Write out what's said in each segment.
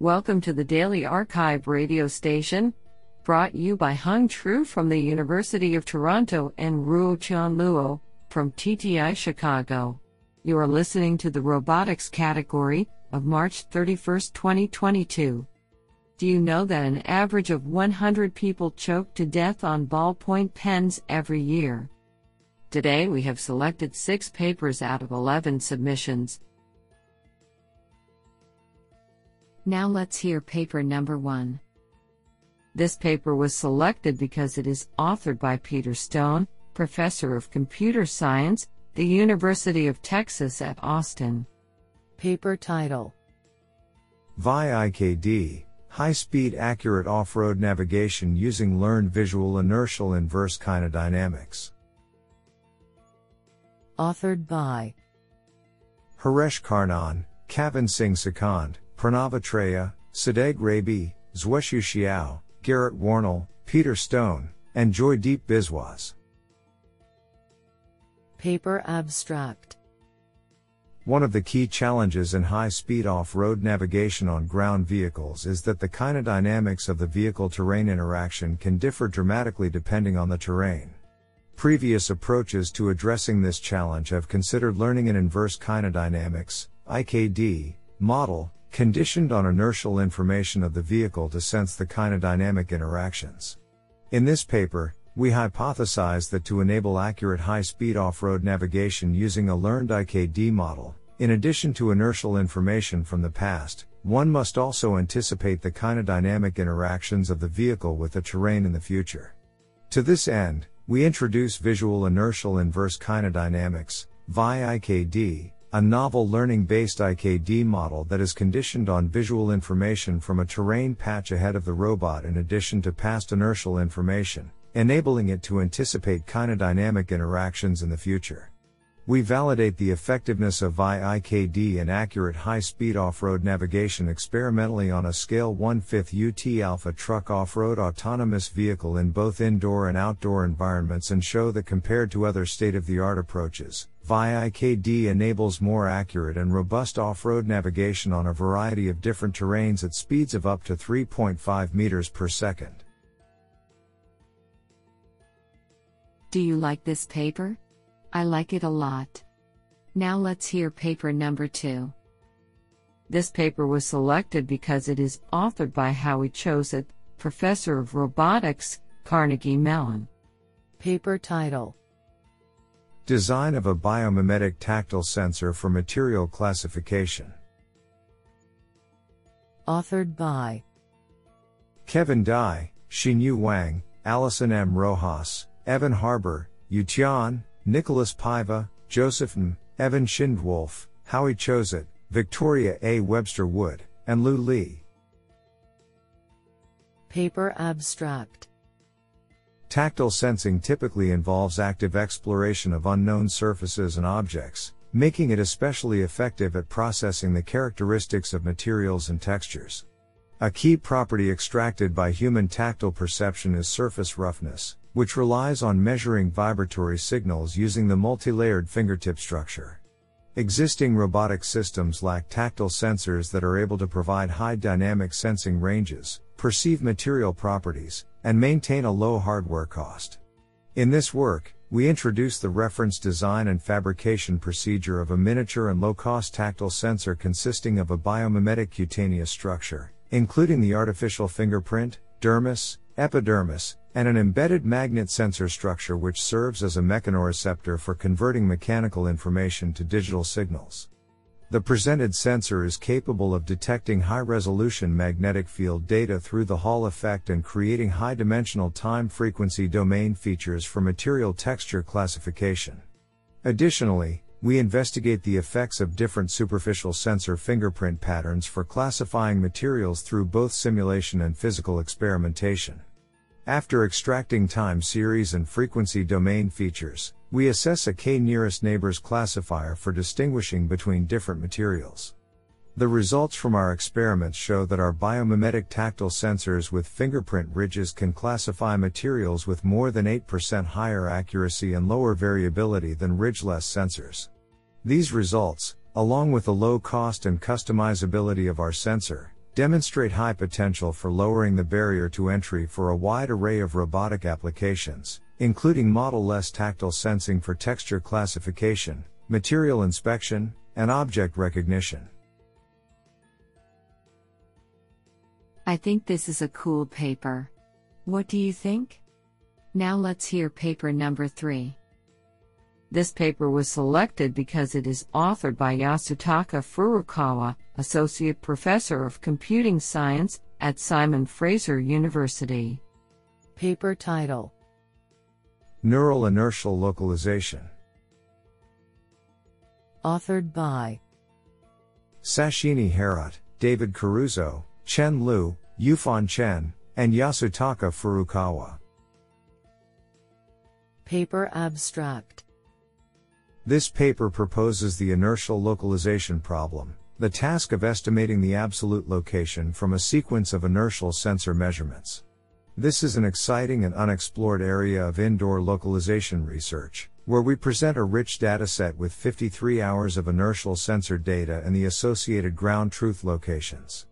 Welcome to the Daily Archive radio station, brought you by Hung Tru from the University of Toronto and Ruo Chan Luo from TTI Chicago. You are listening to the robotics category of March 31, 2022. Do you know that an average of 100 people choke to death on ballpoint pens every year? Today we have selected six papers out of 11 submissions. Now let's hear paper number one. This paper was selected because it is authored by Peter Stone, Professor of Computer Science, the University of Texas at Austin. Paper title VI-IKD, High-Speed Accurate Off-Road Navigation Using Learned Visual Inertial Inverse Kinodynamics. Authored by Haresh Karnan, Kavan Singh Sikand, Pranav Atreya, Sadegh Rabiee, Xuesu Xiao, Garrett Warnell, Peter Stone, and Joydeep Biswas. Paper Abstract One of the key challenges in high speed off road navigation on ground vehicles is that the kinodynamics of the vehicle terrain interaction can differ dramatically depending on the terrain. Previous approaches to addressing this challenge have considered learning an inverse kinodynamics IKD, model, conditioned on inertial information of the vehicle to sense the kinodynamic interactions. In this paper, we hypothesize that to enable accurate high speed off road navigation using a learned IKD model, in addition to inertial information from the past, one must also anticipate the kinodynamic interactions of the vehicle with the terrain in the future. To this end, we introduce visual inertial inverse kinodynamics, VI-IKD, a novel learning based IKD model that is conditioned on visual information from a terrain patch ahead of the robot in addition to past inertial information, enabling it to anticipate kinodynamic interactions in the future. We validate the effectiveness of VI-IKD in accurate high-speed off-road navigation experimentally on a scale 1 5 UT Alpha truck off-road autonomous vehicle in both indoor and outdoor environments and show that compared to other state-of-the-art approaches, VI-IKD enables more accurate and robust off-road navigation on a variety of different terrains at speeds of up to 3.5 meters per second. Do you like this paper? I like it a lot. Now let's hear paper number 2. This paper was selected because it is authored by Howie Choset, Professor of Robotics, Carnegie Mellon. Paper title Design of a biomimetic tactile sensor for material classification. Authored by Kevin Dai, Xinyu Wang, Allison M. Rojas, Evan Harbour, Yu Tian, Nicholas Paiva, Joseph N., Evan Schindewolf, Howie Choset, Victoria A. Webster Wood, and Lu Li. Paper Abstract Tactile sensing typically involves active exploration of unknown surfaces and objects, making it especially effective at processing the characteristics of materials and textures. A key property extracted by human tactile perception is surface roughness, which relies on measuring vibratory signals using the multi-layered fingertip structure. Existing robotic systems lack tactile sensors that are able to provide high dynamic sensing ranges, perceive material properties, and maintain a low hardware cost. In this work, we introduce the reference design and fabrication procedure of a miniature and low cost tactile sensor consisting of a biomimetic cutaneous structure, including the artificial fingerprint, dermis, epidermis, and an embedded magnet sensor structure which serves as a mechanoreceptor for converting mechanical information to digital signals. The presented sensor is capable of detecting high resolution magnetic field data through the Hall effect and creating high dimensional time frequency domain features for material texture classification. Additionally, we investigate the effects of different superficial sensor fingerprint patterns for classifying materials through both simulation and physical experimentation. After extracting time series and frequency domain features, we assess a k nearest neighbors classifier for distinguishing between different materials. The results from our experiments show that our biomimetic tactile sensors with fingerprint ridges can classify materials with more than 8% higher accuracy and lower variability than ridgeless sensors. These results, along with the low cost and customizability of our sensor, demonstrate high potential for lowering the barrier to entry for a wide array of robotic applications, including model-less tactile sensing for texture classification, material inspection, and object recognition. I think this is a cool paper. What do you think? Now let's hear paper number 3. This paper was selected because it is authored by Yasutaka Furukawa, Associate Professor of Computing Science at Simon Fraser University. Paper title Neural Inertial Localization. Authored by Sachini Herath, David Caruso, Chen Liu, Yufan Chen, and Yasutaka Furukawa. Paper Abstract This paper proposes the inertial localization problem, the task of estimating the absolute location from a sequence of inertial sensor measurements. This is an exciting and unexplored area of indoor localization research, where we present a rich dataset with 53 hours of inertial sensor data and the associated ground truth locations.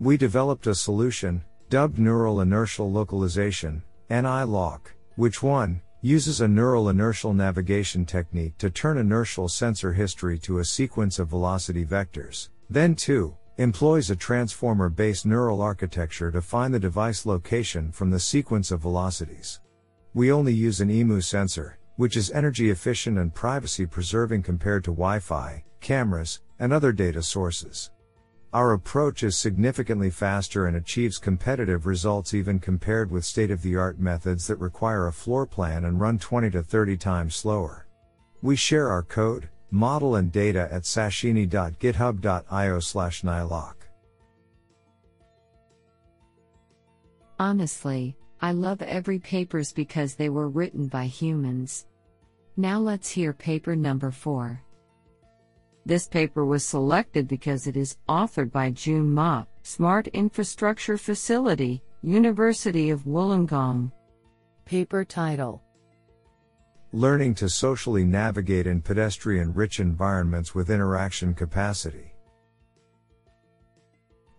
We developed a solution, dubbed Neural Inertial Localization, NI-LOC, which one, uses a neural inertial navigation technique to turn inertial sensor history to a sequence of velocity vectors. Then 2, employs a transformer based neural architecture to find the device location from the sequence of velocities. We only use an IMU sensor, which is energy efficient and privacy preserving compared to Wi Fi, cameras, and other data sources. Our approach is significantly faster and achieves competitive results even compared with state of the art methods that require a floor plan and run 20 to 30 times slower. We share our code, model and data at sachini.github.io slash niloc. Honestly, I love every papers because they were written by humans. Now let's hear paper number 4. This paper was selected because it is authored by Jun Ma, Smart Infrastructure Facility, University of Wollongong. Paper title Learning to socially navigate in pedestrian rich environments with interaction capacity.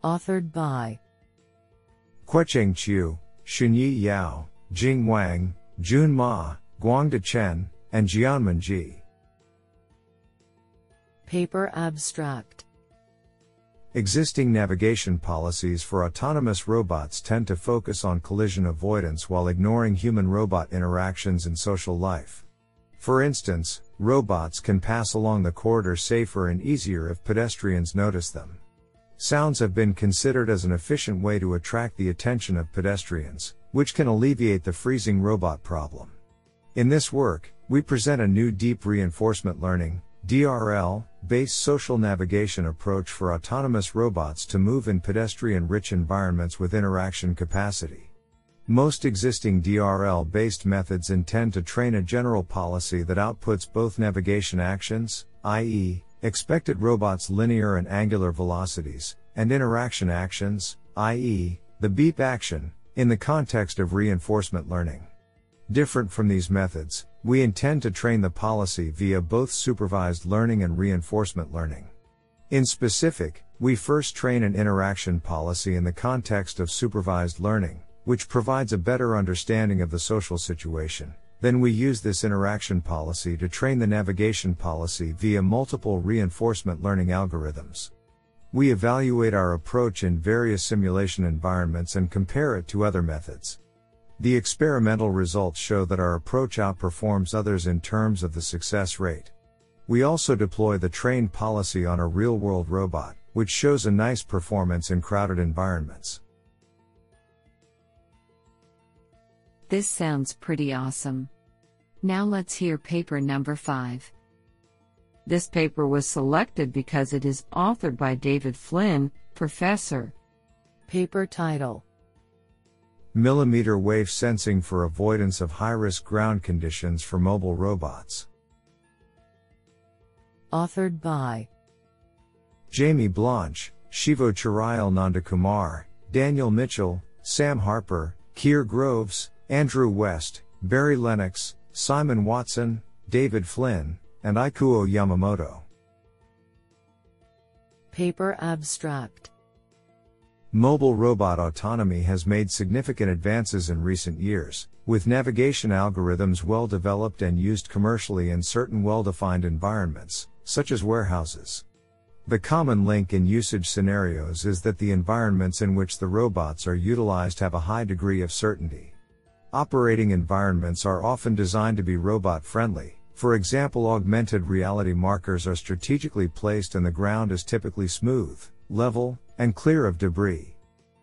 Authored by Quecheng Qiu, Shunyi Yao, Jing Wang, Jun Ma, Guangda Chen, and Jianmin Ji. Paper Abstract Existing navigation policies for autonomous robots tend to focus on collision avoidance while ignoring human robot interactions in social life. For instance, robots can pass along the corridor safer and easier if pedestrians notice them. Sounds have been considered as an efficient way to attract the attention of pedestrians, which can alleviate the freezing robot problem. In this work, we present a new deep reinforcement learning, DRL, based social navigation approach for autonomous robots to move in pedestrian rich environments with interaction capacity. Most existing DRL based methods intend to train a general policy that outputs both navigation actions, i.e., expected robots' linear and angular velocities, and interaction actions, i.e., the beep action, in the context of reinforcement learning. Different from these methods, we intend to train the policy via both supervised learning and reinforcement learning. In specific, we first train an interaction policy in the context of supervised learning, which provides a better understanding of the social situation. Then we use this interaction policy to train the navigation policy via multiple reinforcement learning algorithms. We evaluate our approach in various simulation environments and compare it to other methods. The experimental results show that our approach outperforms others in terms of the success rate. We also deploy the trained policy on a real world robot, which shows a nice performance in crowded environments. This sounds pretty awesome. Now let's hear paper number 5. This paper was selected because it is authored by David Flynn, professor. Paper title Millimeter wave sensing for avoidance of high risk ground conditions for mobile robots. Authored by Jamie Blanche, Shivoh Chirayil Nandakumar, Daniel Mitchell, Sam Harper, Keir Groves, Andrew West, Barry Lennox, Simon Watson, David Flynn, and Ikuo Yamamoto. Paper Abstract Mobile robot autonomy has made significant advances in recent years, with navigation algorithms well developed and used commercially in certain well defined environments, such as warehouses. The common link in usage scenarios is that the environments in which the robots are utilized have a high degree of certainty. Operating environments are often designed to be robot friendly. For example, augmented reality markers are strategically placed and the ground is typically smooth, level, and clear of debris.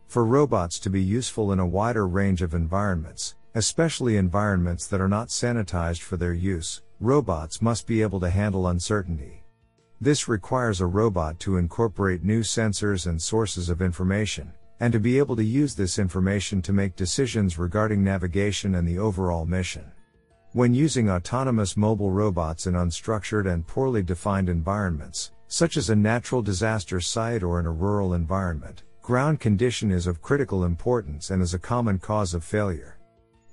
For robots to be useful in a wider range of environments, especially environments that are not sanitized for their use, robots must be able to handle uncertainty. This requires a robot to incorporate new sensors and sources of information, and to be able to use this information to make decisions regarding navigation and the overall mission. When using autonomous mobile robots in unstructured and poorly defined environments, such as a natural disaster site or in a rural environment, ground condition is of critical importance and is a common cause of failure.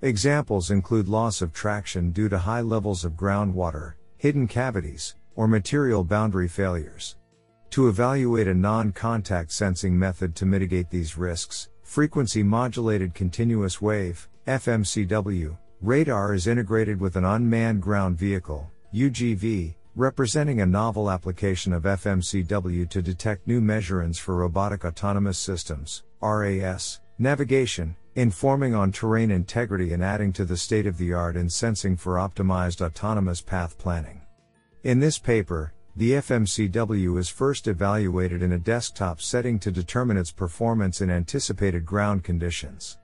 Examples include loss of traction due to high levels of groundwater, hidden cavities, or material boundary failures. To evaluate a non contact sensing method to mitigate these risks, frequency modulated continuous wave, FMCW, radar is integrated with an unmanned ground vehicle, UGV, representing a novel application of FMCW to detect new measurements for robotic autonomous systems, RAS, navigation, informing on terrain integrity and adding to the state of the art in sensing for optimized autonomous path planning. In this paper, the FMCW is first evaluated in a desktop setting to determine its performance in anticipated ground conditions.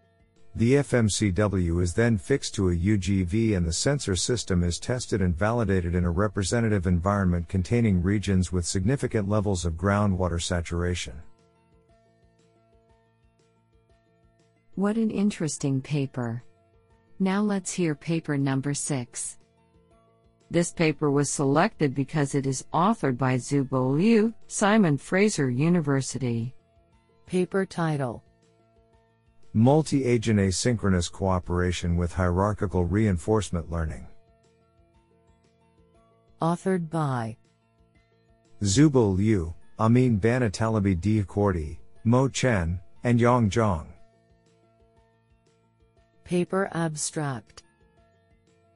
The FMCW is then fixed to a UGV and the sensor system is tested and validated in a representative environment containing regions with significant levels of groundwater saturation. What an interesting paper. Now let's hear paper number 6. This paper was selected because it is authored by Xubo Lyu, Simon Fraser University. Paper title Multi-agent asynchronous cooperation with hierarchical reinforcement learning. Authored by Xubo Lyu, Amin Banitalebi-Dehkordi, Mo Chen, and Yang Zhang. Paper Abstract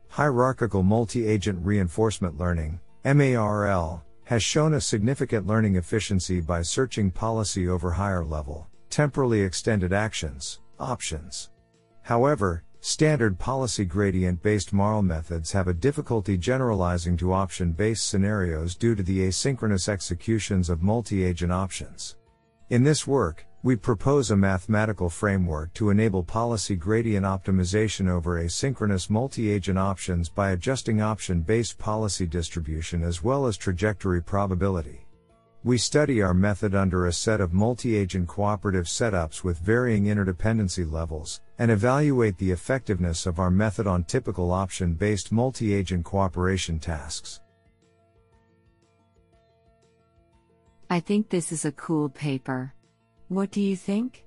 Hierarchical Multi-Agent Reinforcement Learning, MARL, has shown a significant learning efficiency by searching policy over higher level, temporally extended actions, options. However, standard policy gradient based MARL methods have a difficulty generalizing to option based scenarios due to the asynchronous executions of multi agent options. In this work, we propose a mathematical framework to enable policy gradient optimization over asynchronous multi agent options by adjusting option based policy distribution as well as trajectory probability. We study our method under a set of multi-agent cooperative setups with varying interdependency levels, and evaluate the effectiveness of our method on typical option-based multi-agent cooperation tasks. I think this is a cool paper. What do you think?